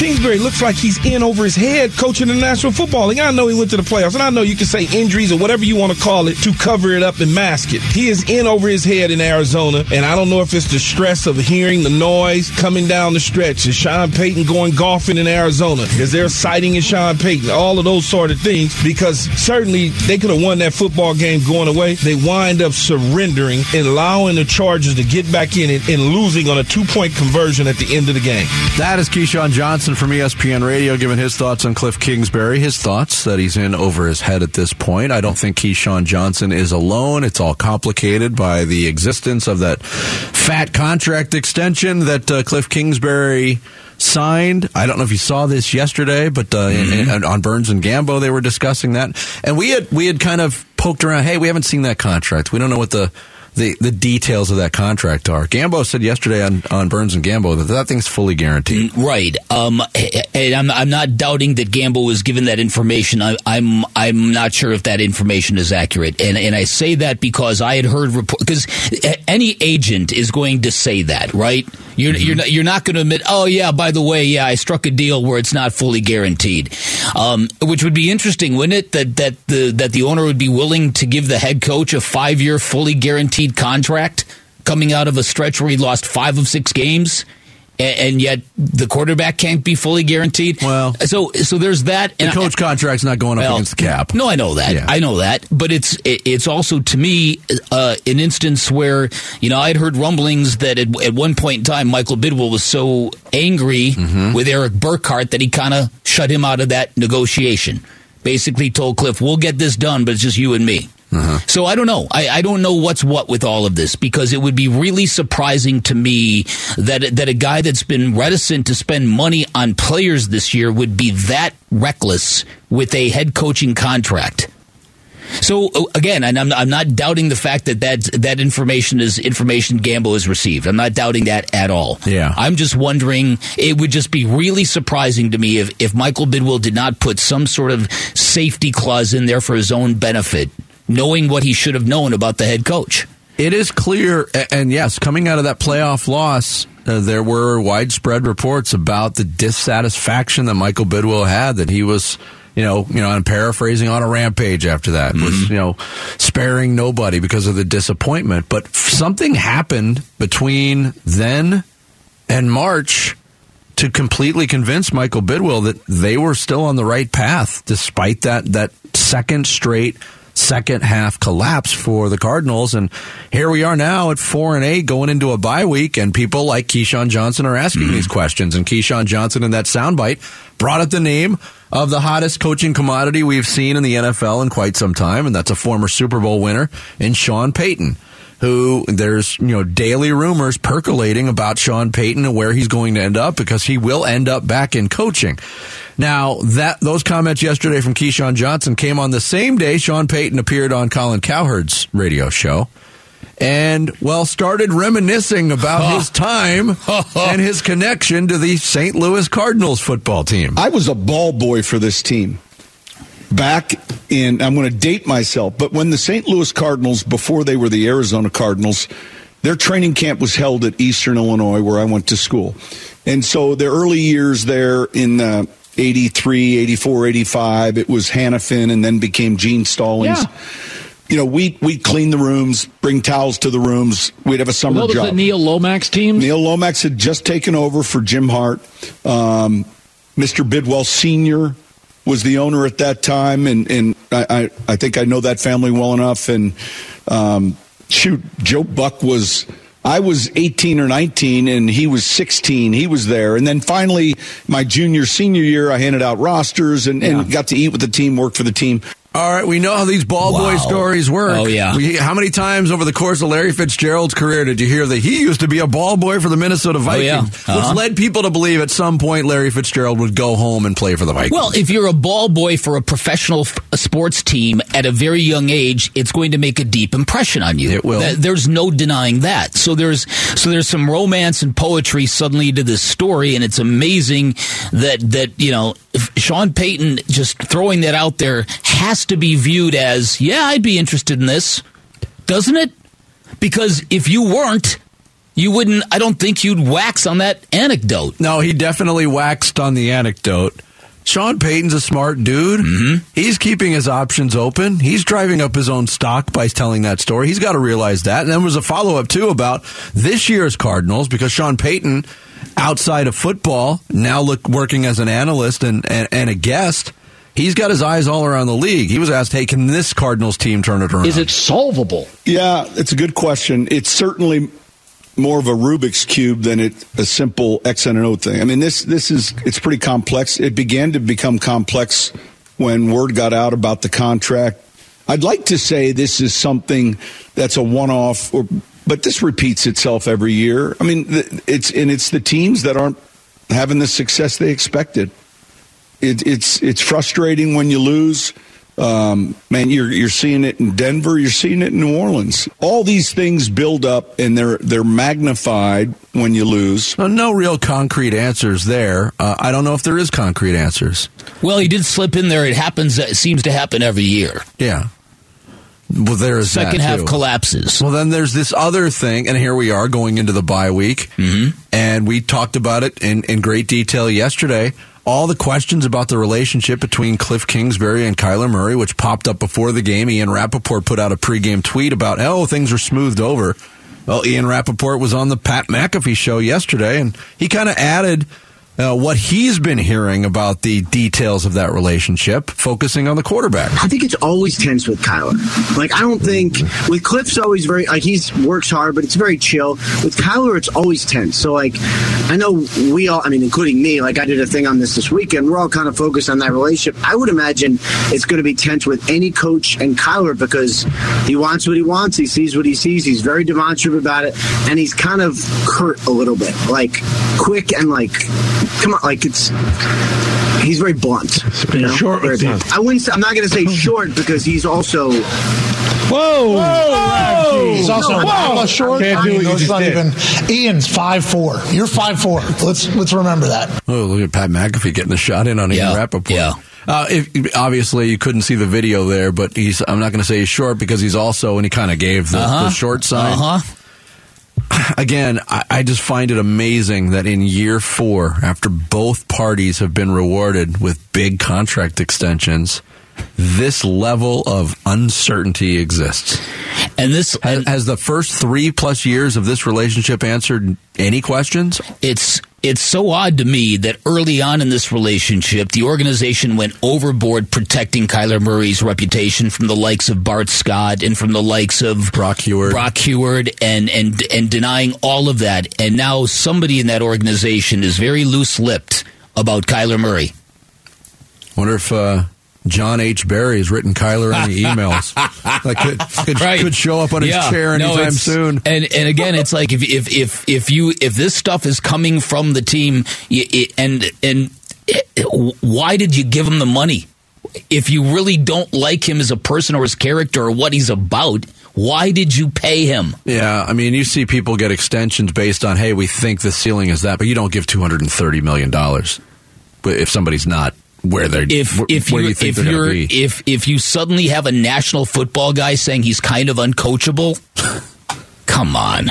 Kingsbury looks like he's in over his head coaching the National Football League. I know he went to the playoffs, and I know you can say injuries or whatever you want to call it to cover it up and mask it. He is in over his head in Arizona, and I don't know if it's the stress of hearing the noise coming down the stretch. Is Sean Payton going golfing in Arizona? Is there a sighting in Sean Payton? All of those sort of things, because certainly they could have won that football game going away. They wind up surrendering and allowing the Chargers to get back in it and losing on a two point conversion at the end of the game. That is Keyshawn Johnson from ESPN Radio giving his thoughts on Kliff Kingsbury. His thoughts that he's in over his head at this point. I don't think Keyshawn Johnson is alone. It's all complicated by the existence of that fat contract extension that uh, Kliff Kingsbury signed. I don't know if you saw this yesterday, but uh, mm-hmm. in, in, on Burns and Gambo they were discussing that, and we had we had kind of poked around. Hey, we haven't seen that contract. We don't know what the the, the details of that contract are. Gambo said yesterday on, on Burns and Gambo that that thing's fully guaranteed. Mm, right. Um, and I'm, I'm not doubting that Gambo was given that information. I, I'm I'm not sure if that information is accurate, and and I say that because I had heard report because any agent is going to say that, right? You're mm-hmm. you're not, you're not going to admit, oh yeah, by the way, yeah, I struck a deal where it's not fully guaranteed, um, which would be interesting, wouldn't it? That that the that the owner would be willing to give the head coach a five year fully guaranteed contract coming out of a stretch where he lost five of six games and, yet the quarterback can't be fully guaranteed. Well, so so there's that. The coach contract's not going up well, against the cap. No, I know that. Yeah. I know that. But it's it's also to me uh, an instance where you know I had heard rumblings that at, at one point in time Michael Bidwill was so angry mm-hmm. with Erik Burkhardt that he kind of shut him out of that negotiation. Basically, told Kliff, "We'll get this done, but it's just you and me." Uh-huh. So I don't know. I, I, don't know what's what with all of this because it would be really surprising to me that that a guy that's been reticent to spend money on players this year would be that reckless with a head coaching contract. So uh, again, and I'm, I'm not doubting the fact that that that information is information Gambo has received. I'm not doubting that at all. Yeah. I'm just wondering. It would just be really surprising to me if if Michael Bidwill did not put some sort of safety clause in there for his own benefit knowing what he should have known about the head coach. It is clear, and yes, coming out of that playoff loss, uh, there were widespread reports about the dissatisfaction that Michael Bidwill had. That he was, you know, you know, I'm paraphrasing on a rampage after that. Mm-hmm. Was you know, sparing nobody because of the disappointment. But something happened between then and March to completely convince Michael Bidwill that they were still on the right path, despite that that second straight second half collapse for the Cardinals. And here we are now at four and eight going into a bye week, and people like Keyshawn Johnson are asking mm-hmm. these questions. And Keyshawn Johnson in that soundbite brought up the name of the hottest coaching commodity we've seen in the NFL in quite some time, and that's a former Super Bowl winner in Sean Payton who there's you know daily rumors percolating about Sean Payton and where he's going to end up because he will end up back in coaching. Now that those comments yesterday from Keyshawn Johnson came on the same day Sean Payton appeared on Colin Cowherd's radio show and well started reminiscing about his time and his connection to the St. Louis Cardinals football team. I was a ball boy for this team. Back in I'm going to date myself, but when the St. Louis Cardinals before they were the Arizona Cardinals, their training camp was held at Eastern Illinois where I went to school. And so the early years there in uh, 83, 84, 85. It was Hanifan and then became Gene Stallings. Yeah. You know, we we clean the rooms, bring towels to the rooms. We'd have a summer well, job. The Neil Lomax team. Neil Lomax had just taken over for Jim Hart. Um, Mr. Bidwill Senior was the owner at that time, and and I I, I think I know that family well enough. And um, shoot, Joe Buck was I was 18 or 19 and he was 16. He was there. And then finally, my junior, senior year, I handed out rosters and, yeah. got to eat with the team, work for the team. All right, we know how these ball wow. boy stories work. Oh yeah. We, how many times over the course of Larry Fitzgerald's career did you hear that he used to be a ball boy for the Minnesota Vikings, oh, yeah. uh-huh. which led people to believe at some point Larry Fitzgerald would go home and play for the Vikings? Well, if you're a ball boy for a professional f- sports team at a very young age, it's going to make a deep impression on you. It will. Th- there's no denying that. So there's so there's some romance and poetry suddenly to this story, and it's amazing that that you know Sean Payton just throwing that out there has to be viewed as, yeah, I'd be interested in this, doesn't it? Because if you weren't, you wouldn't. I don't think you'd wax on that anecdote. No, he definitely waxed on the anecdote. Sean Payton's a smart dude. Mm-hmm. He's keeping his options open. He's driving up his own stock by telling that story. He's got to realize that. And then there was a follow up too about this year's Cardinals because Sean Payton, outside of football, now look working as an analyst and, and, and a guest. He's got his eyes all around the league. He was asked, "Hey, can this Cardinals team turn it around?" Is it solvable? Yeah, it's a good question. It's certainly more of a Rubik's cube than it a simple X and an O thing. I mean, this this is it's pretty complex. It began to become complex when word got out about the contract. I'd like to say this is something that's a one-off, or, but this repeats itself every year. I mean, it's and it's the teams that aren't having the success they expected. It, it's it's frustrating when you lose. Um, man, you're you're seeing it in Denver, you're seeing it in New Orleans. All these things build up, and they're they're magnified when you lose. Well, no real concrete answers there. Uh, I don't know if there is concrete answers. Well, he did slip in there. It happens. It seems to happen every year. Yeah. Well, there's second half collapses. Well, then there's this other thing, and here we are going into the bye week, mm-hmm. and we talked about it in, in great detail yesterday all the questions about the relationship between Kliff Kingsbury and Kyler Murray, which popped up before the game. Ian Rapoport put out a pregame tweet about, oh, things are smoothed over. Well, Ian Rapoport was on the Pat McAfee show yesterday, and he kind of added uh, what he's been hearing about the details of that relationship, focusing on the quarterback. I think it's always tense with Kyler. Like I don't think with Kliff's always very like he's works hard, but it's very chill. With Kyler, it's always tense. So like I know we all, I mean, including me, like I did a thing on this this weekend. We're all kind of focused on that relationship. I would imagine it's going to be tense with any coach and Kyler because he wants what he wants. He sees what he sees. He's very demonstrative about it, and he's kind of curt a little bit, like quick and like come on, like it's he's very blunt. You know? Short. I wouldn't. Say, I'm not going to say short because he's also. Whoa! Whoa! He's also Whoa! short. Can't I do mean, what you not did. even. Ian's five four. You're five four. Let's let's remember that. Oh, look at Pat McAfee getting the shot in on Yeah, Ian Rapoport. yeah. Uh, if, obviously, you couldn't see the video there, but he's. I'm not going to say he's short because he's also, and he kind of gave the, Uh-huh. the short sign. Uh huh. Again, I, I just find it amazing that in year four, after both parties have been rewarded with big contract extensions, this level of uncertainty exists. And this, Has, and has the first three plus years of this relationship answered any questions? it's it's so odd to me that early on in this relationship, the organization went overboard protecting Kyler Murray's reputation from the likes of Bart Scott and from the likes of Brock Huard. Brock Huard, and and and denying all of that. And now somebody in that organization is very loose-lipped about Kyler Murray. Wonder if uh, John H. Barry has written Kyler any emails that could could, Right. could show up on his Yeah. chair No, anytime it's- soon. And and again, it's like if if if if you if this stuff is coming from the team, it, and and it, why did you give him the money? If you really don't like him as a person or his character or what he's about, why did you pay him? Yeah, I mean, you see people get extensions based on, hey, we think the ceiling is that, but you don't give two hundred and thirty million dollars. But if somebody's not where they're, If if you you if you're going to be? if if you suddenly have a national football guy saying he's kind of uncoachable, come on.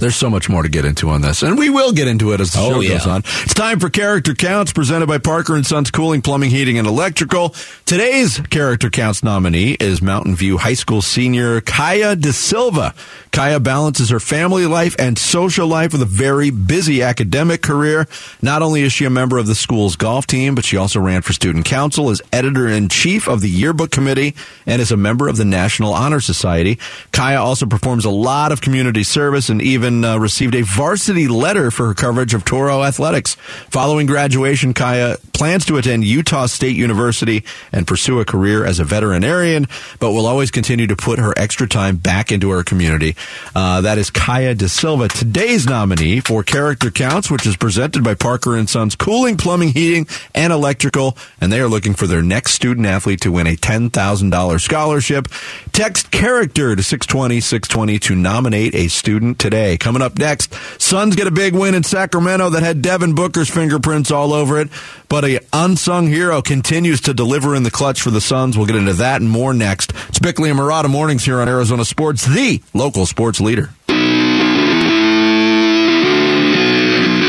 There's so much more to get into on this, and we will get into it as the Oh, show yeah. goes on. It's time for Character Counts, presented by Parker and Sons Cooling, Plumbing, Heating, and Electrical. Today's Character Counts nominee is Mountain View High School senior Kaya De Silva. Kaya balances her family life and social life with a very busy academic career. Not only is she a member of the school's golf team, but she also ran for student council as editor in chief of the yearbook committee and is a member of the National Honor Society. Kaya also performs a lot of community service and even uh, received a varsity letter for her coverage of Toro athletics. Following graduation, Kaya plans to attend Utah State University and pursue a career as a veterinarian, but will always continue to put her extra time back into her community. Uh, that is Kaya De Silva, today's nominee for Character Counts, which is presented by Parker and Sons Cooling, Plumbing, Heating, and Electrical, and they are looking for their next student athlete to win a $10,000 scholarship. Text character to 620 620 to nominate a student today. Coming up next, Suns get a big win in Sacramento that had Devin Booker's fingerprints all over it, but a unsung hero continues to deliver in the clutch for the Suns. We'll get into that and more next. It's Bickley and Marotta mornings here on Arizona Sports, the local sports leader.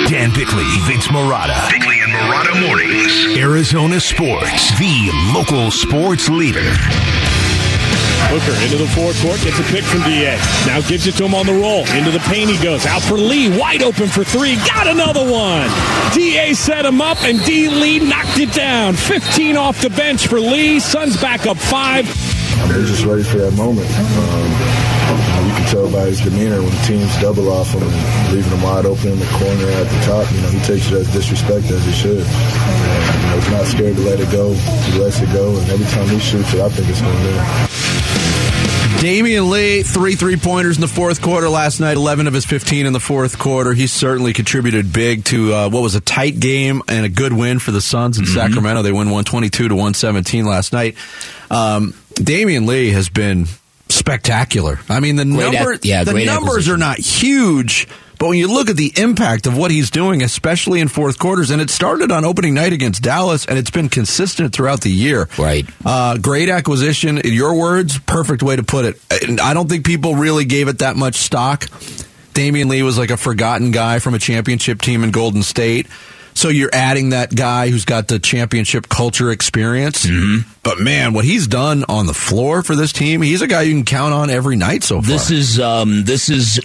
Dan Bickley, Vince Marotta. Bickley and Marotta mornings. Arizona Sports, the local sports leader. Booker into the forecourt, gets a pick from DA. Now gives it to him on the roll. Into the paint he goes. Out for Lee, wide open for three. Got another one. DA set him up, and D. Lee knocked it down. 15 off the bench for Lee. Suns back up five. They're just ready for that moment. Um, tell by his demeanor when teams double off him and leaving him wide open in the corner at the top. You know, he takes it as disrespect as he should. And, you know, he's not scared to let it go. He lets it go, and every time he shoots it, I think it's going in. Damian Lee, three three pointers in the fourth quarter last night, 11 of his 15 in the fourth quarter. He certainly contributed big to uh, what was a tight game and a good win for the Suns in Sacramento. They win 122 to 117 last night. Um, Damian Lee has been spectacular. I mean, the, Great number, ac- yeah, the numbers acquisition. are not huge. But when you look at the impact of what he's doing, especially in fourth quarters, and it started on opening night against Dallas, and it's been consistent throughout the year. Right. Uh, great acquisition. In your words, perfect way to put it. I don't think people really gave it that much stock. Damian Lee was like a forgotten guy from a championship team in Golden State. So you're adding that guy who's got the championship culture experience. Mm-hmm. But man, what he's done on the floor for this team, he's a guy you can count on every night so far. This is um, this is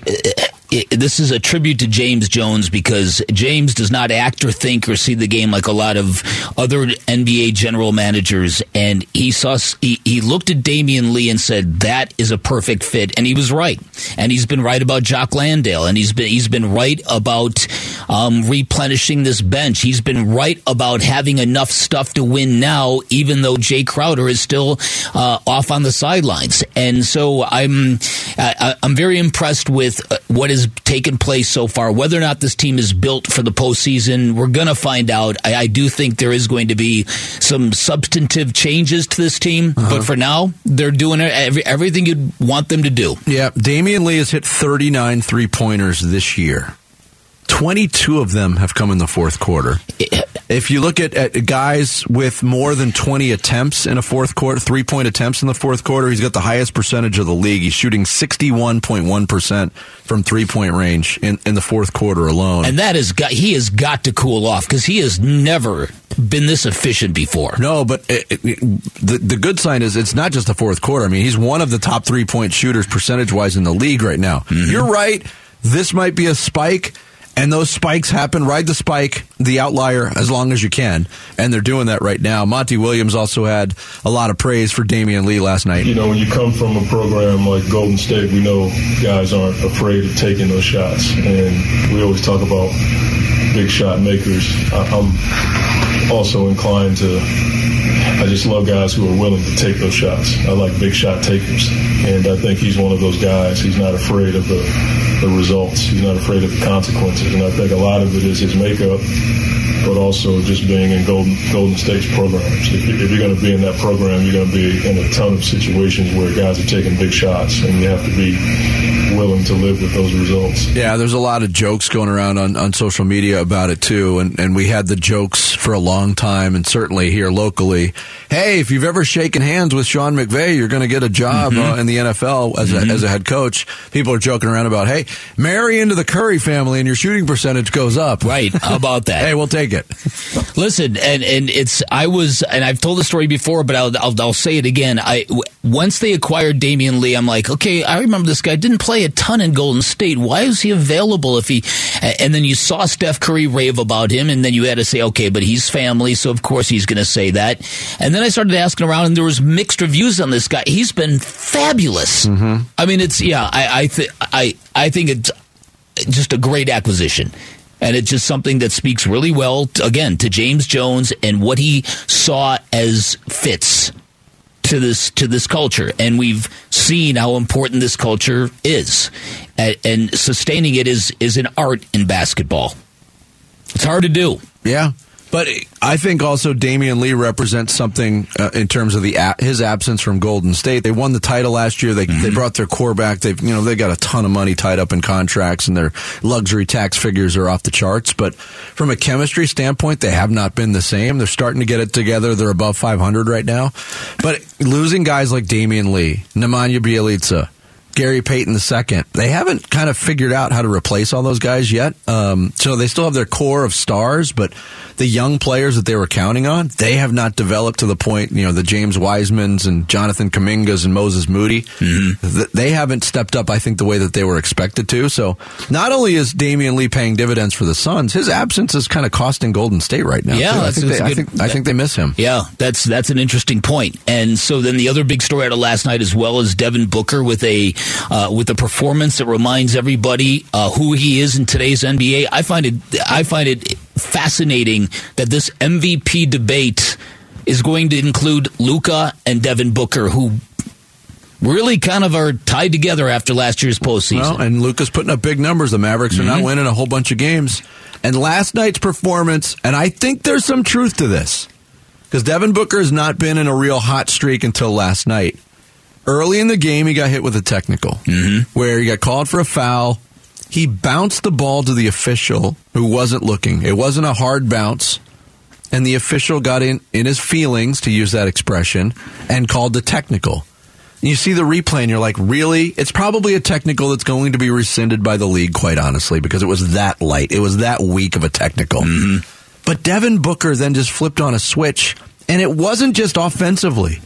uh, this is a tribute to James Jones because James does not act or think or see the game like a lot of other NBA general managers. And he saw he, he looked at Damian Lee and said that is a perfect fit, and he was right. And he's been right about Jock Landale, and he's been he's been right about um, replenishing this bench. He's been right about having enough stuff to win now, even though Jae Crowder is still uh, off on the sidelines. And so I'm I, I'm very impressed with uh, what has taken place so far. Whether or not this team is built for the postseason, we're going to find out. I, I do think there is going to be some substantive changes to this team, uh-huh. but for now, they're doing every, everything you'd want them to do. Yeah, Damian Lee has hit 39 three pointers this year. 22 of them have come in the fourth quarter. If you look at, at guys with more than 20 attempts in a fourth quarter, three point attempts in the fourth quarter, he's got the highest percentage of the league. He's shooting 61.1% from three point range in, in the fourth quarter alone. And that is, got he has got to cool off because he has never been this efficient before. No, but it, it, the the good sign is it's not just the fourth quarter. I mean, he's one of the top three point shooters percentage wise in the league right now. Mm-hmm. You're right. This might be a spike, and those spikes happen. Ride the spike, the outlier, as long as you can, and they're doing that right now. Monty Williams also had a lot of praise for Damian Lee last night. You know, when you come from a program like Golden State, we know guys aren't afraid of taking those shots. And we always talk about big shot makers. I'm also inclined to, I just love guys who are willing to take those shots. I like big shot takers. And I think he's one of those guys. He's not afraid of the, the results, he's not afraid of the consequences. And I think a lot of it is his makeup. But also just being in Golden Golden State's programs. If, if you're going to be in that program, you're going to be in a ton of situations where guys are taking big shots, and you have to be willing to live with those results. Yeah, there's a lot of jokes going around on, on social media about it too, and, and we had the jokes for a long time, and certainly here locally. Hey, if you've ever shaken hands with Sean McVay, you're going to get a job uh, in the NFL as a, as a head coach. People are joking around about, hey, marry into the Curry family, and your shooting percentage goes up. Right? How about that? hey, we'll take it. Listen, and and it's I was and I've told the story before, but I'll I'll, I'll say it again. I w- once they acquired Damian Lee, I'm like, okay, I remember this guy didn't play a ton in Golden State. Why is he available if he? And then you saw Steph Curry rave about him, and then you had to say, okay, but he's family, so of course he's going to say that. And then I started asking around, and there was mixed reviews on this guy. He's been fabulous. Mm-hmm. I mean, it's yeah, I I th- I I think it's just a great acquisition. And it's just something that speaks really well, t- again, to James Jones and what he saw as fits to this to this culture. And we've seen how important this culture is, and, and sustaining it is is an art in basketball. It's hard to do. Yeah. But I think also Damian Lee represents something uh, in terms of the a- his absence from Golden State. They won the title last year. They they brought their core back. They've you know they got a ton of money tied up in contracts, and their luxury tax figures are off the charts. But from a chemistry standpoint, they have not been the same. They're starting to get it together. They're above 500 right now. But losing guys like Damian Lee, Nemanja Bjelica, Gary Payton II. They haven't kind of figured out how to replace all those guys yet. Um, so they still have their core of stars, but the young players that they were counting on, they have not developed to the point, you know, the James Wisemans and Jonathan Kumingas and Moses Moody. Mm-hmm. They haven't stepped up, I think, the way that they were expected to. So not only is Damian Lee paying dividends for the Suns, his absence is kind of costing Golden State right now. Yeah, I think, they, I, think, I think they miss him. Yeah, that's that's an interesting point. And so then the other big story out of last night as well is Devin Booker with a uh, with a performance that reminds everybody uh, who he is in today's NBA. I find it I find it fascinating that this MVP debate is going to include Luka and Devin Booker, who really kind of are tied together after last year's postseason. Well, and Luka's putting up big numbers. The Mavericks mm-hmm. are not winning a whole bunch of games. And last night's performance, and I think there's some truth to this, because Devin Booker has not been in a real hot streak until last night. Early in the game, he got hit with a technical mm-hmm. where he got called for a foul. He bounced the ball to the official who wasn't looking. It wasn't a hard bounce. And the official got in, in his feelings, to use that expression, and called the technical. You see the replay and you're like, really? It's probably a technical that's going to be rescinded by the league, quite honestly, because it was that light. It was that weak of a technical. Mm-hmm. But Devin Booker then just flipped on a switch, and it wasn't just offensively.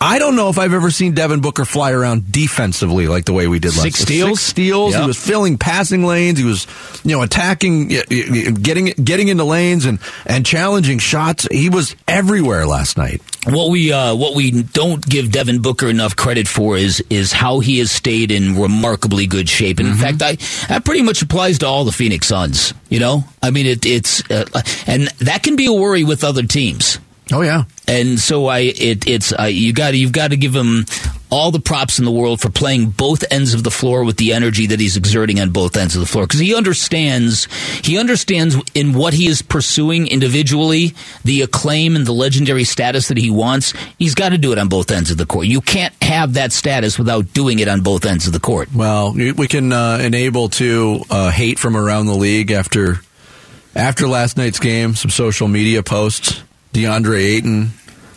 I don't know if I've ever seen Devin Booker fly around defensively like the way we did last Six steals. Six steals. Yep. He was filling passing lanes. He was, you know, attacking, getting getting into lanes and and challenging shots. He was everywhere last night. What we uh, what we don't give Devin Booker enough credit for is is how he has stayed in remarkably good shape. And in mm-hmm. fact, I that pretty much applies to all the Phoenix Suns. You know, I mean, it, it's uh, and that can be a worry with other teams. Oh yeah, and so I it, it's uh, you got you've got to give him all the props in the world for playing both ends of the floor with the energy that he's exerting on both ends of the floor because he understands he understands in what he is pursuing individually the acclaim and the legendary status that he wants. He's got to do it on both ends of the court. You can't have that status without doing it on both ends of the court. Well, we can uh, enable to uh, hate from around the league after after last night's game. Some social media posts DeAndre Ayton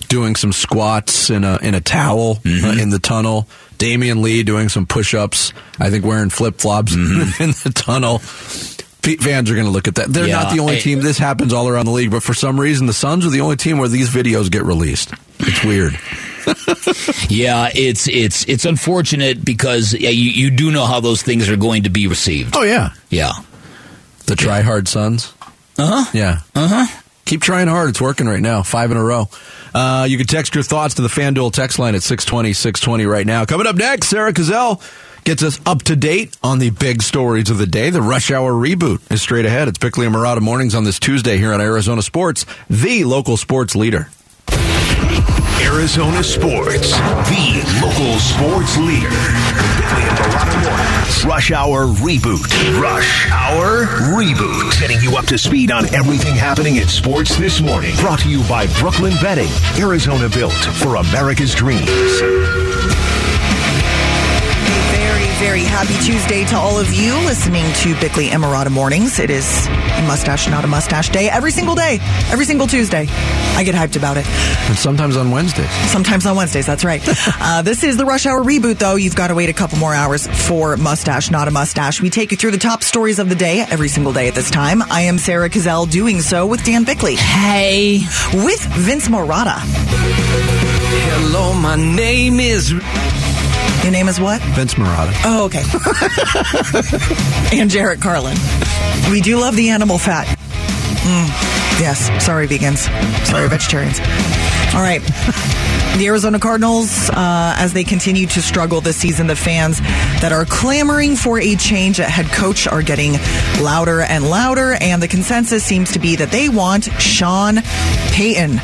doing some squats in a in a towel mm-hmm. uh, in the tunnel. Damian Lee doing some push-ups. I think wearing flip-flops mm-hmm. in the tunnel. Fans are going to look at that. They're yeah, not the only I, team. This happens all around the league, but for some reason, the Suns are the only team where these videos get released. It's weird. yeah, it's it's it's unfortunate because yeah, you you do know how those things are going to be received. Oh yeah, yeah. The try hard Suns. Uh huh. Yeah. Uh huh. Keep trying hard. It's working right now. Five in a row. Uh, you can text your thoughts to the FanDuel text line at 620, 620 right now. Coming up next, Sarah Cazell gets us up to date on the big stories of the day. The Rush Hour reboot is straight ahead. It's Bickley and Marotta mornings on this Tuesday here on Arizona Sports, the local sports leader. Arizona Sports, the local sports leader. Rush Hour Reboot. Rush Hour Reboot. Getting you up to speed on everything happening in sports this morning. Brought to you by Brooklyn Betting, Arizona built for America's dreams very happy Tuesday to all of you listening to Bickley and Marotta Mornings. It is a mustache, not a mustache day every single day, every single Tuesday. I get hyped about it. And sometimes on Wednesdays. Sometimes on Wednesdays, that's right. uh, this is the Rush Hour reboot, though. You've got to wait a couple more hours for Mustache, not a mustache. We take you through the top stories of the day every single day at this time. I am Sarah Cazell doing so with Dan Bickley. Hey. With Vince Marotta. Hello, my name is. Your name is what? Vince Marotta. Oh, okay. and Jarrett Carlin. We do love the animal fat. Mm. Yes. Sorry, vegans. Sorry, vegetarians. All right. The Arizona Cardinals, uh, as they continue to struggle this season, the fans that are clamoring for a change at head coach are getting louder and louder, and the consensus seems to be that they want Sean Payton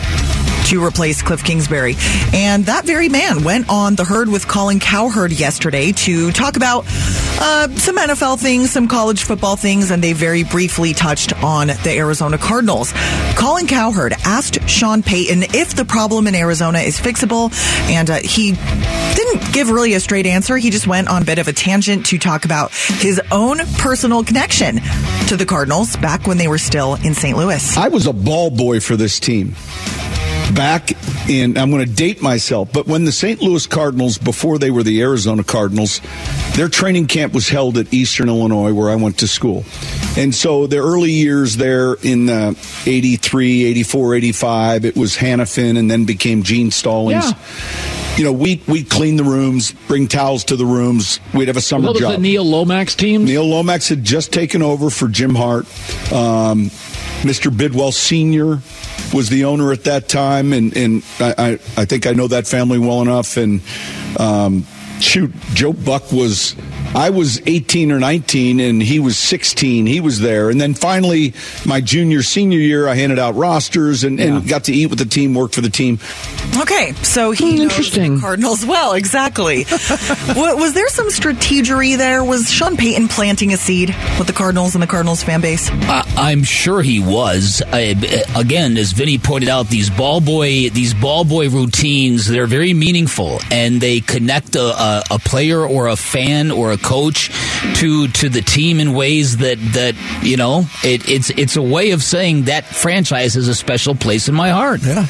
to replace Kliff Kingsbury. And that very man went on the herd with Colin Cowherd yesterday to talk about uh, some NFL things, some college football things, and they very briefly touched on the Arizona Cardinals. Colin Cowherd asked Sean Payton if the problem in Arizona is fixable, and uh, he didn't give really a straight answer. He just went on a bit of a tangent to talk about his own personal connection to the Cardinals back when they were still in St. Louis. I was a ball boy for this team. Back in, I'm going to date myself, but when the St. Louis Cardinals, before they were the Arizona Cardinals, their training camp was held at Eastern Illinois, where I went to school. And so the early years there in uh, 83, 84, 85, it was Hanifan and then became Gene Stallings. You know, we, we'd clean the rooms, bring towels to the rooms. We'd have a summer What was job. the Neil Lomax team? Neil Lomax had just taken over for Jim Hart. Um, Mr. Bidwill Sr. was the owner at that time, and, and I, I, I think I know that family well enough. And um, shoot, Joe Buck was. I was 18 or 19 and he was 16. He was there. And then finally, my junior, senior year, I handed out rosters and, and got to eat with the team, work for the team. Okay, so he hmm, knows the Cardinals well, exactly. Wa- was there some strategery there? Was Sean Payton planting a seed with the Cardinals and the Cardinals fan base? I, I'm sure he was. I, again, as Vinny pointed out, these ball boy these ball boy routines they're very meaningful, and they connect a, a, a player or a fan or a coach to to the team in ways that that you know it, it's it's a way of saying that franchise is a special place in my heart. Yeah.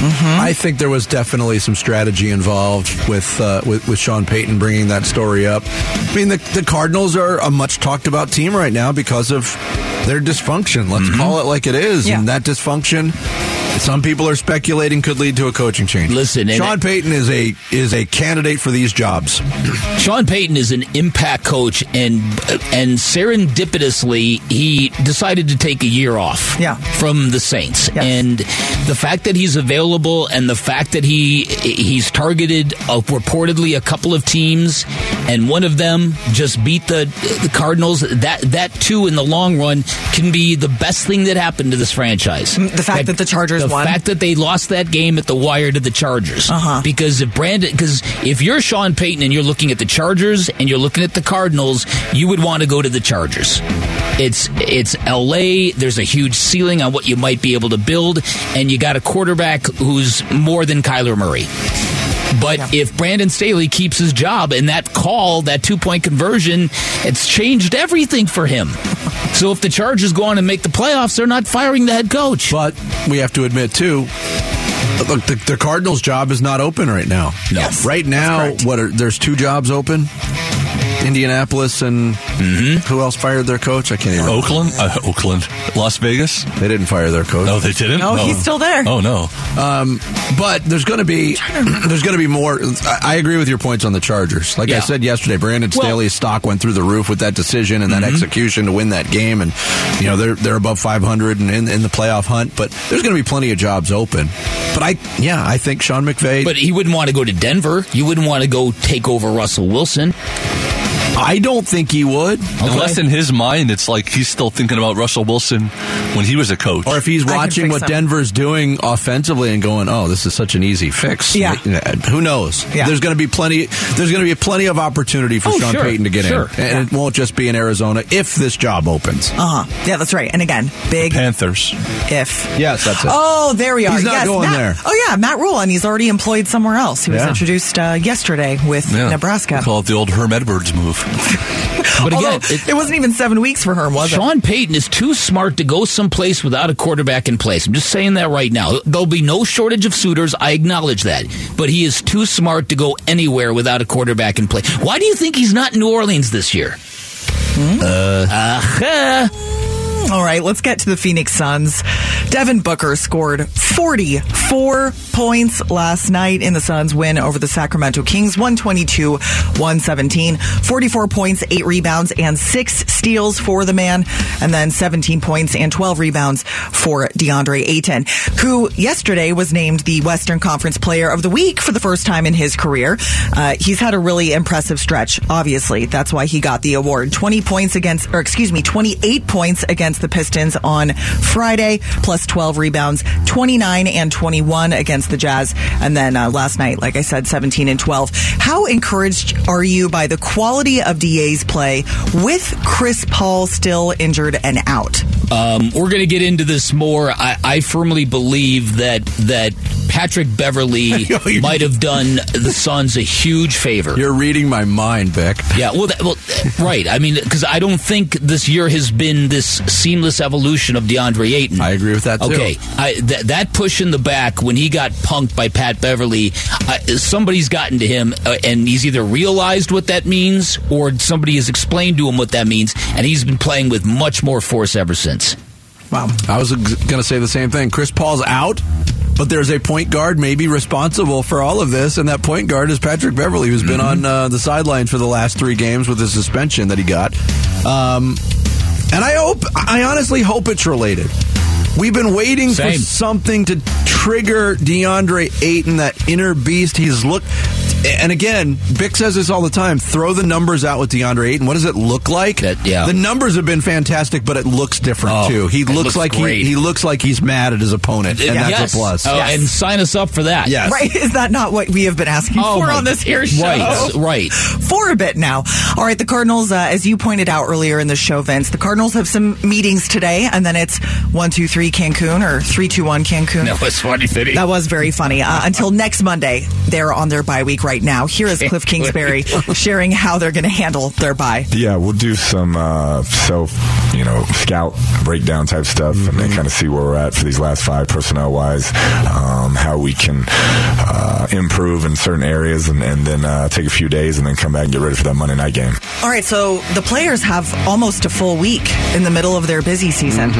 I think there was definitely some strategy involved with, uh, with with Sean Payton bringing that story up. I mean, the, the Cardinals are a much talked about team right now because of their dysfunction. Let's call it like it is, and that dysfunction. Some people are speculating could lead to a coaching change. Listen, and- Sean Payton is a is a candidate for these jobs. Sean Payton is an impact coach, and and serendipitously he decided to take a year off Yeah. from the Saints, and the fact that he's available and the fact that he he's targeted uh, reportedly a couple of teams, and one of them just beat the the Cardinals. That that too, in the long run, can be the best thing that happened to this franchise. The fact that the Chargers the won. fact that they lost that game at the wire to the Chargers. Uh-huh. Because if Brandon, because if you're Sean Payton and you're looking at the Chargers and you're looking at the Cardinals, you would want to go to the Chargers. It's it's L.A. There's a huge ceiling on what you might be able to build, and you got a quarterback who's more than Kyler Murray. But if Brandon Staley keeps his job and that call, that two point conversion, it's changed everything for him. So if the Chargers go on and make the playoffs, they're not firing the head coach. But we have to admit too. Look, the, the Cardinals' job is not open right now. No. Yes, right now, what are there's two jobs open. Indianapolis and who else fired their coach? I can't even. Oakland, uh, Oakland, Las Vegas. They didn't fire their coach. No, they didn't. No, he's still there. Oh no. Um, but there's going to be there's going to be more. I, I agree with your points on the Chargers. Like I said yesterday, Brandon Well- Staley's stock went through the roof with that decision and that execution to win that game, and you know they're they're above 500 and in, in the playoff hunt. But there's going to be plenty of jobs open. But I yeah, I think Sean McVay. But he wouldn't want to go to Denver. You wouldn't want to go take over Russell Wilson. I don't think he would. Unless in his mind, it's like he's still thinking about Russell Wilson when he was a coach. Or if he's watching what them. Denver's doing offensively and going, "Oh, this is such an easy fix." Yeah. who knows? Yeah. There's going to be plenty. There's going to be plenty of opportunity for Oh, Sean sure, Payton to get sure. in, and it won't just be in Arizona if this job opens. Uh huh. Yeah, that's right. And again, big Panthers. if. Yes, that's it. Oh, there we are. He's not yes, going Matt, there. Oh yeah, Matt Rhule, and he's already employed somewhere else. He was Yeah. introduced uh, yesterday with Yeah. Nebraska. Call it the old Herm Edwards move. But again, it, wasn't even seven weeks for her, was it? Sean Payton is too smart to go someplace without a quarterback in place. I'm just saying that right now. There'll be no shortage of suitors. I acknowledge that. But he is too smart to go anywhere without a quarterback in place. Why do you think he's not in New Orleans this year? Uh, uh, All right, let's get to the Phoenix Suns. Devin Booker scored 44 points last night in the Suns' win over the Sacramento Kings, 122 117. 44 points, 8 rebounds, and 6 steals for the man, and then 17 points and 12 rebounds for DeAndre Ayton, who yesterday was named the Western Conference Player of the Week for the first time in his career. Uh, he's had a really impressive stretch, obviously. That's why he got the award. 20 points against, or excuse me, 28 points against the Pistons on Friday, plus 12 rebounds, 29 and 21 against the Jazz. And then uh, last night, like I said, 17 and 12. How encouraged are you by the quality of DA's play with Chris Paul still injured and out? Um, we're going to get into this more. I, I firmly believe that that Patrick Beverley might have done the Suns a huge favor. You're reading my mind, Beck. Yeah, well, that, well, right. I mean, because I don't think this year has been this seamless evolution of DeAndre Ayton. I agree with that too. Okay, I, th- that push in the back when he got punked by Pat Beverley, uh, somebody's gotten to him, uh, and he's either realized what that means or somebody has explained to him what that means, and he's been playing with much more force ever since. Wow. I was going to say the same thing. Chris Paul's out, but there's a point guard maybe responsible for all of this, and that point guard is Patrick Beverley, who's been on uh, the sidelines for the last three games with the suspension that he got. Um, and I hope, I honestly hope it's related. We've been waiting for something to trigger DeAndre Ayton, that inner beast. He's looked, and again, Bick says this all the time. Throw the numbers out with DeAndre Ayton. What does it look like? That- yeah. The numbers have been fantastic, but it looks different Oh, too. He looks, looks like he, he looks like he's mad at his opponent, and that's a plus. Oh, And sign us up for that. Yes. Right? Is that not what we have been asking Oh, for my- on this here show? Right, right. For a bit now. All right, the Cardinals, uh, as you pointed out earlier in the show, Vince, the Cardinals have some meetings today, and then it's one, two, three Cancun or three, two, one Cancun. That was funny, That was very funny. Uh, until next Monday, they're on their bye week right now. Here is Kliff Kingsbury sharing how they're going to handle their bye. Yeah, we'll do some uh, self, you know, scout breakdown type stuff, and then kind of see where we're at for these last five personnel wise, um, how we can uh, improve in certain areas, and, and then uh, take a few days, and then come back and get ready for that Monday night game. All right, so the players have almost a full week in the middle of their busy season.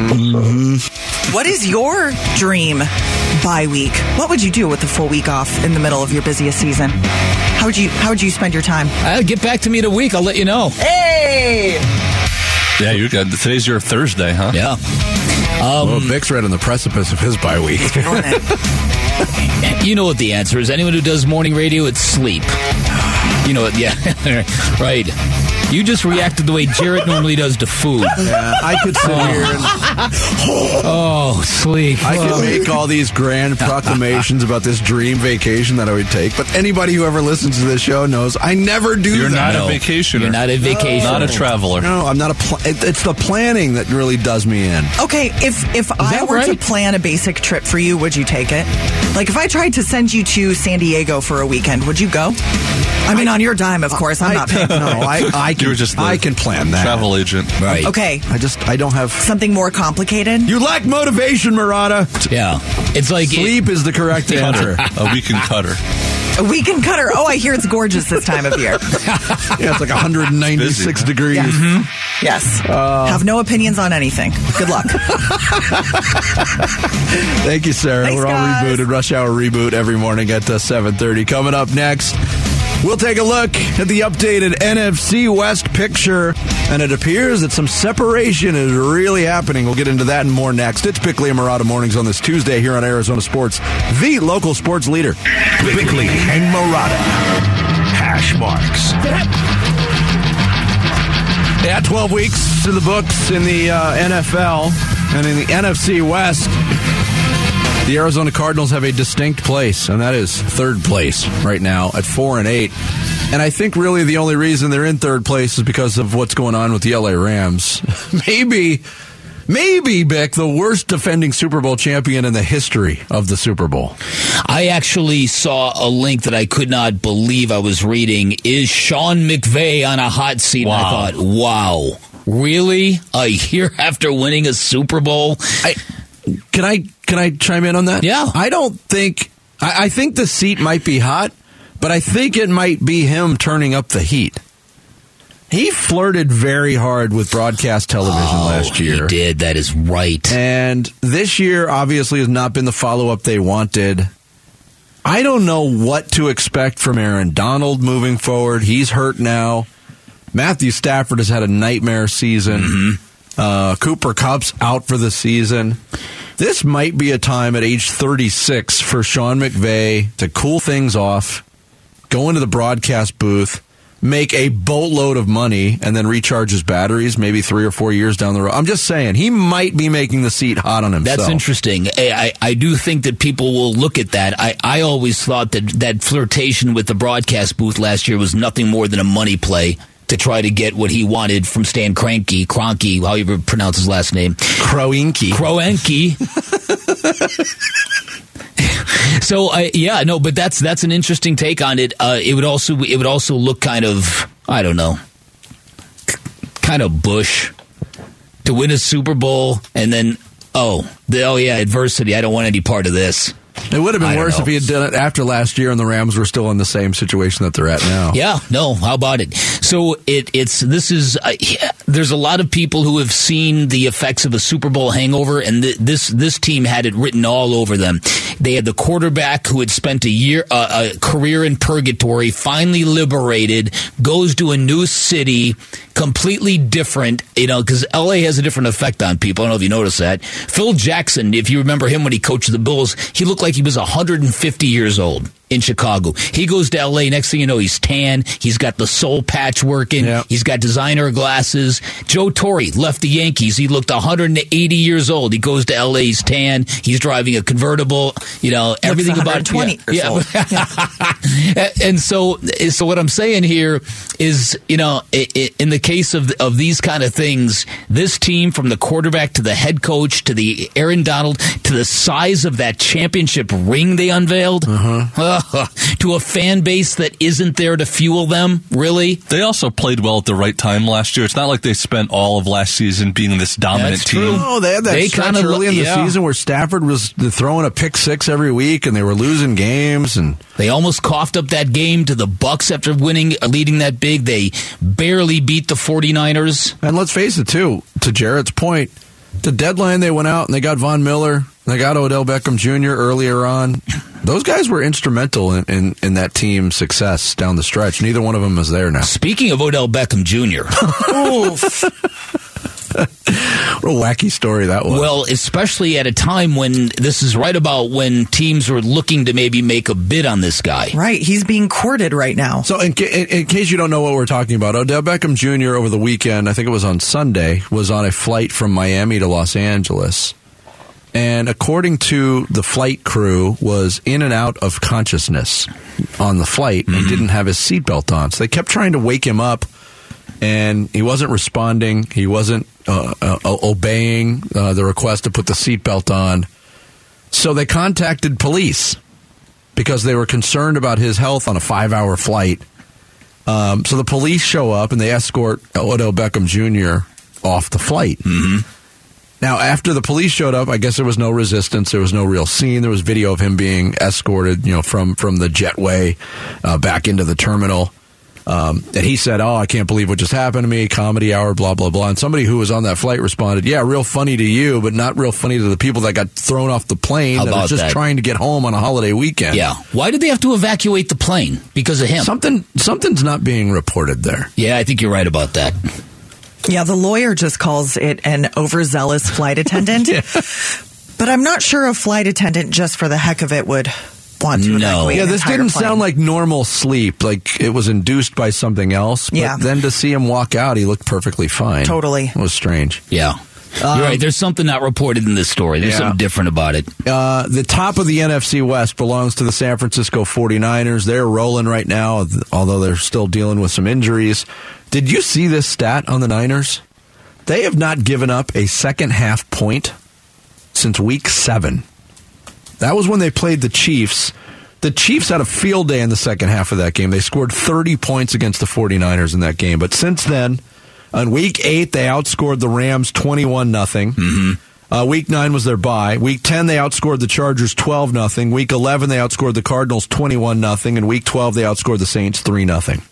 What is your dream bye week? What would you do with the full week off in the middle of your busiest season? How would you How would you spend your time? Uh, get back to me in a week. I'll let you know. Hey, Yeah, you got today's your Thursday, huh? Yeah. well, Bick's right on the precipice of his bye week. You know what the answer is. Anyone who does morning radio, it's sleep. You know what? Yeah, right. You just reacted the way Jarrett normally does to food. Yeah, I could sit here and Oh, oh sleep. I Oh. could make all these grand proclamations about this dream vacation that I would take, but anybody who ever listens to this show knows I never do You're that. not a vacationer. You're not a vacationer. Not a traveler. No, I'm not a. Pl- it, it's the planning that really does me in. okay. If if I that were to plan a basic trip for you, would you take it? Like if I tried to send you to San Diego for a weekend, would you go? I mean, on your dime, of course. I'm not paying. No, I, I can. You're just I can plan that. travel agent. Right. Okay, I just I don't have. something more complicated. You lack motivation, Marotta. Yeah. It's like Sleep is the correct answer. A weekend cutter. A weekend cutter. Oh, I hear it's gorgeous this time of year. Yeah, it's like 196 Busy, degrees. Yeah. Yes. Have no opinions on anything. Good luck. Thank you, Sarah. Thanks, We're all guys. rebooted. Rush Hour reboot every morning at uh, 7.30. Coming up next, we'll take a look at the updated NFC West picture, and it appears that some separation is really happening. We'll get into that and more next. It's Bickley and Marotta Mornings on this Tuesday here on Arizona Sports, the local sports leader. Bickley and Marotta. Hash marks. Yeah, 12 weeks to the books in the uh, NFL and in the NFC West. The Arizona Cardinals have a distinct place, and that is third place right now at four and eight. And I think really the only reason they're in third place is because of what's going on with the LA Rams. maybe, maybe Beck, the worst defending Super Bowl champion in the history of the Super Bowl. I actually saw a link that I could not believe I was reading. Is Sean McVay on a hot seat? And I thought, wow, really? A year after winning a Super Bowl? I, can I can I chime in on that? Yeah. I don't think I, I think the seat might be hot, but I think it might be him turning up the heat. He flirted very hard with broadcast television last year. Oh, He did. That is right. And this year obviously has not been the follow up they wanted. I don't know what to expect from Aaron Donald moving forward. He's hurt now. Matthew Stafford has had a nightmare season. Uh, Cooper Kupp's out for the season. This might be a time at age 36 for Sean McVay to cool things off, go into the broadcast booth, make a boatload of money, and then recharge his batteries maybe three or four years down the road. I'm just saying, he might be making the seat hot on himself. That's interesting. I, I, I do think that people will look at that. I, I always thought that that flirtation with the broadcast booth last year was nothing more than a money play to try to get what he wanted from Stan Kroenke, Kroenke, however you pronounce his last name. Kroenke. Kroenke. So uh, yeah, no, but that's that's an interesting take on it. Uh, it would also it would also look kind of I don't know, kind of Bush to win a Super Bowl and then oh the, oh yeah adversity. I don't want any part of this. It would have been worse know. if he had done it after last year and the Rams were still in the same situation that they're at now. Yeah, no, how about it? So it it's this is uh, yeah, there's a lot of people who have seen the effects of a Super Bowl hangover, and th- this this team had it written all over them. They had the quarterback who had spent a year uh, a career in purgatory, finally liberated, goes to a new city, completely different. You know, because LA has a different effect on people. I don't know if you noticed that. Phil Jackson, if you remember him when he coached the Bulls, he looked like he was 150 years old in Chicago. He goes to LA. Next thing you know, he's tan. He's got the soul patch working. He's got designer glasses. Joe Torre left the Yankees. He looked 180 years old. He goes to LA. He's tan. He's driving a convertible. You know everything about 120 yeah, years yeah. and so, eh, so what I'm saying here is, you know, in the case of of these kind of things, this team, from the quarterback to the head coach to the Aaron Donald to the size of that championship ring they unveiled, uh-huh. uh, to a fan base that isn't there to fuel them, really. They also played well at the right time last year. It's not like they spent all of last season being this dominant That's team. true. Oh, they had that They stretch kinda early in the yeah. season where Stafford was throwing a pick six every week, and they were losing games, and They almost coughed up that game to the Bucs after winning, leading that big. They barely beat the 49ers. And let's face it, too, to Jarrett's point, the deadline they went out and they got Von Miller, they got Odell Beckham Jr. earlier on. Those guys were instrumental in, in, in that team's success down the stretch. Neither one of them is there now. Speaking of Odell Beckham Jr., What a wacky story that was. Well, especially at a time when this is right about when teams were looking to maybe make a bid on this guy. Right. He's being courted right now. So, in, ca- in, in case you don't know what we're talking about, Odell Beckham Jr. over the weekend, I think it was on Sunday, was on a flight from Miami to Los Angeles, and according to the flight crew, was in and out of consciousness on the flight and didn't have his seatbelt on. So they kept trying to wake him up, and he wasn't responding. He wasn't uh, uh, obeying uh, the request to put the seatbelt on. So they contacted police because they were concerned about his health on a five hour flight. Um, so the police show up and they escort Odell Beckham Jr. off the flight. Mm-hmm. Now, after the police showed up, I guess there was no resistance. There was no real scene. There was video of him being escorted, you know, from from the jetway uh, back into the terminal. Um, and he said, "Oh, I can't believe what just happened to me." Comedy hour, blah blah blah. And somebody who was on that flight responded, "Yeah, real funny to you, but not real funny to the people that got thrown off the plane How that are just that? trying to get home on a holiday weekend." Yeah. Why did they have to evacuate the plane? Because of him. Something something's not being reported there. Yeah, I think you're right about that. Yeah, the lawyer just calls it an overzealous flight attendant. But I'm not sure a flight attendant just for the heck of it would want to evacuate Yeah, this didn't plane. sound like normal sleep. Like it was induced by something else. But Yeah. then to see him walk out, he looked perfectly fine. Totally. It was strange. Yeah. you're right. There's something not reported in this story. There's Yeah. something different about it. Uh, the top of the NFC West belongs to the San Francisco 49ers. They're rolling right now, although they're still dealing with some injuries. Did you see this stat on the Niners? They have not given up a second half point since week seven. That was when they played the Chiefs. The Chiefs had a field day in the second half of that game. They scored 30 points against the 49ers in that game. But since then, on week eight, they outscored the Rams 21 nothing. Uh, week nine was their bye. Week ten they outscored the Chargers twelve nothing. Week eleven they outscored the Cardinals twenty one nothing, and week twelve they outscored the Saints three nothing.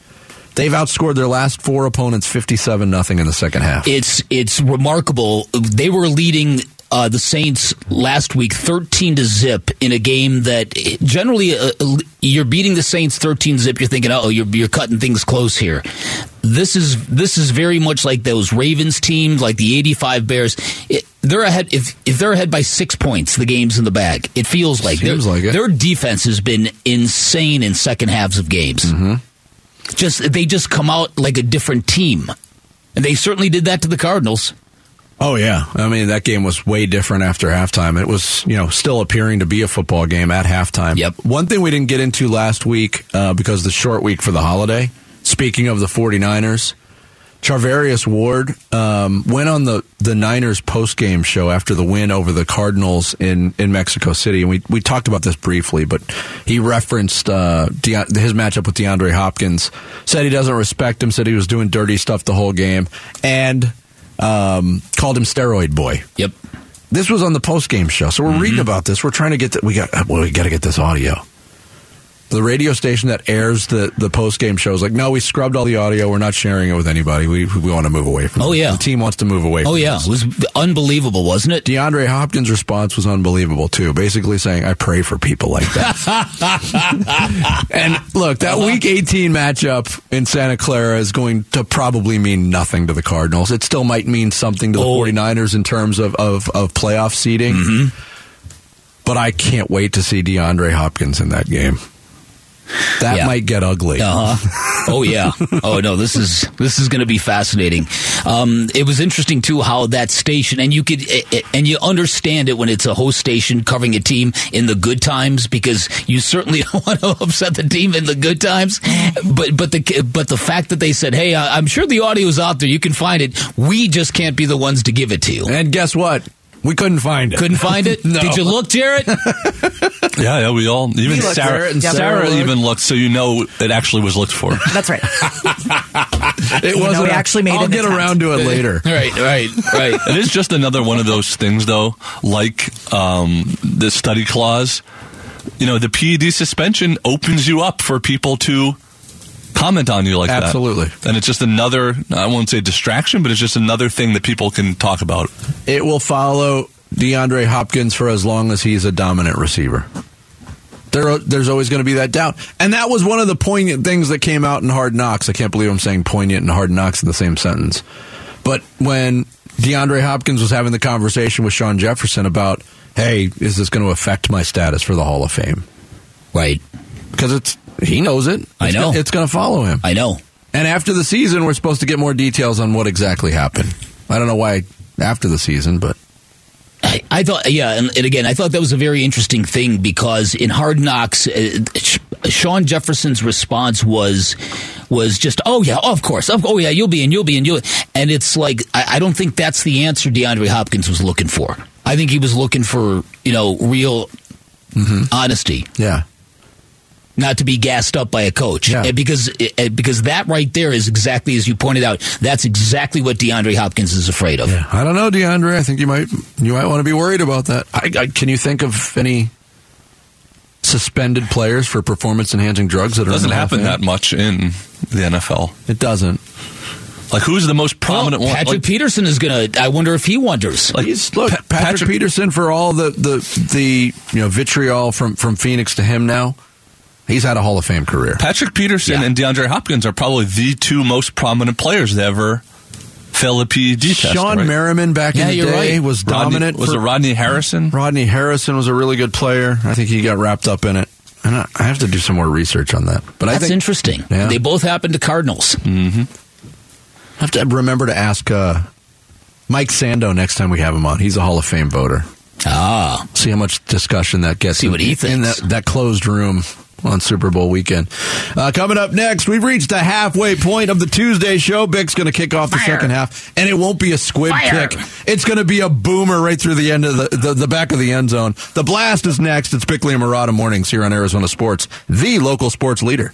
They've outscored their last four opponents fifty seven nothing in the second half. It's it's remarkable. They were leading uh, the Saints last week, thirteen to zip, in a game that generally uh, you're beating the Saints thirteen zip. You're thinking, oh, you're you're cutting things close here. This is this is very much like those Ravens teams, like the '85 Bears. It, they're ahead if if they're ahead by six points. The game's in the bag. It feels like Seems their, like it. their defense has been insane in second halves of games. Mm-hmm. Just they just come out like a different team, and they certainly did that to the Cardinals. Oh yeah, I mean that game was way different after halftime. It was you know still appearing to be a football game at halftime. Yep. One thing we didn't get into last week uh, because the short week for the holiday. Speaking of the 49ers, Charvarius Ward um, went on the, the Niners post game show after the win over the Cardinals in, in Mexico City, and we we talked about this briefly. But he referenced uh, De- his matchup with DeAndre Hopkins. Said he doesn't respect him. Said he was doing dirty stuff the whole game, and um, called him steroid boy. Yep. This was on the post game show, so we're reading about this. We're trying to get the, we got well, we got to get this audio. The radio station that airs the, the post game show is like, no, we scrubbed all the audio. We're not sharing it with anybody. We we want to move away from. Oh, it. yeah. the team wants to move away. From. Oh yeah, this. it was unbelievable, wasn't it? DeAndre Hopkins' response was unbelievable too. Basically saying, "I pray for people like that." and look, that. Week 18 matchup in Santa Clara is going to probably mean nothing to the Cardinals. It still might mean something to the Oh. 49ers in terms of of, of playoff seeding. Mm-hmm. But I can't wait to see DeAndre Hopkins in that game. That Yeah. might get ugly. Uh huh. Oh yeah. Oh no. This is this is going to be fascinating. Um, it was interesting too how that station and you could eh, eh, and you understand it when it's a host station covering a team in the good times because you certainly don't want to upset the team in the good times. But but the but the fact that they said, hey, I'm sure the audio's out there. You can find it. We just can't be the ones to give it to you. And guess what? We couldn't find it. Couldn't find it. No. Did you look, Jarrett? Yeah, yeah, we all even looked Sarah. there and Sarah, Sarah looked. even looked, so you know it actually was looked for. That's right. It wasn't. we actually made it. I'll get attempt. around to it later. right. Right. Right. It is just another one of those things, though, like um, the study clause. You know, the PED suspension opens you up for people to comment on you like Absolutely. that. Absolutely. And it's just another, I won't say distraction, but it's just another thing that people can talk about. It will follow DeAndre Hopkins for as long as he's a dominant receiver. There, there's always going to be that doubt. And that was one of the poignant things that came out in Hard Knocks. I can't believe I'm saying poignant and Hard Knocks in the same sentence. But when DeAndre Hopkins was having the conversation with Shawn Jefferson about, hey, is this going to affect my status for the Hall of Fame? Right. Because it's he knows it. I It's know. go- it's going to follow him. I know. And after the season, we're supposed to get more details on what exactly happened. I don't know why after the season, but I, I thought, yeah, and, and again, I thought that was a very interesting thing because in Hard Knocks, uh, Shawn Jefferson's response was was just, "Oh yeah, of course, of, oh yeah, you'll be in, you'll be in, you'll," and it's like I, I don't think that's the answer DeAndre Hopkins was looking for. I think he was looking for you know real honesty, yeah. Not to be gassed up by a coach, Yeah. Because because that right there is exactly as you pointed out. That's exactly what DeAndre Hopkins is afraid of. I don't know, DeAndre. I think you might you might want to be worried about that. I, I, can you think of any suspended players for performance enhancing drugs that It are in doesn't the happen that much in the NFL. It doesn't. Like, who's the most prominent Well, one? Patrick Like, Peterson is gonna. I wonder if he wonders. like, He's, look, Pa- Patrick, Peterson for all the, the the you know vitriol from from Phoenix to him now. He's had a Hall of Fame career. Patrick Peterson Yeah. and DeAndre Hopkins are probably the two most prominent players to ever fail a PED test. Shawne right? Merriman back Yeah, in the day right. was Rodney- dominant. was for- it Rodney Harrison? Rodney Harrison was a really good player. I think he got wrapped up in it. And I, I have to do some more research on that. But I That's think interesting. Yeah. They both happened to Cardinals. I have to remember to ask uh, Mike Sando next time we have him on. He's a Hall of Fame voter. Ah, See how much discussion that gets. See in, what he in thinks. that, that closed room on Super Bowl weekend. Uh, coming up next, we've reached the halfway point of the Tuesday show. Bick's going to kick off the second half, and it won't be a squib Fire. kick. It's going to be a boomer right through the end of the, the, the back of the end zone. The blast is next. It's Bickley and Marotta mornings here on Arizona Sports, the local sports leader.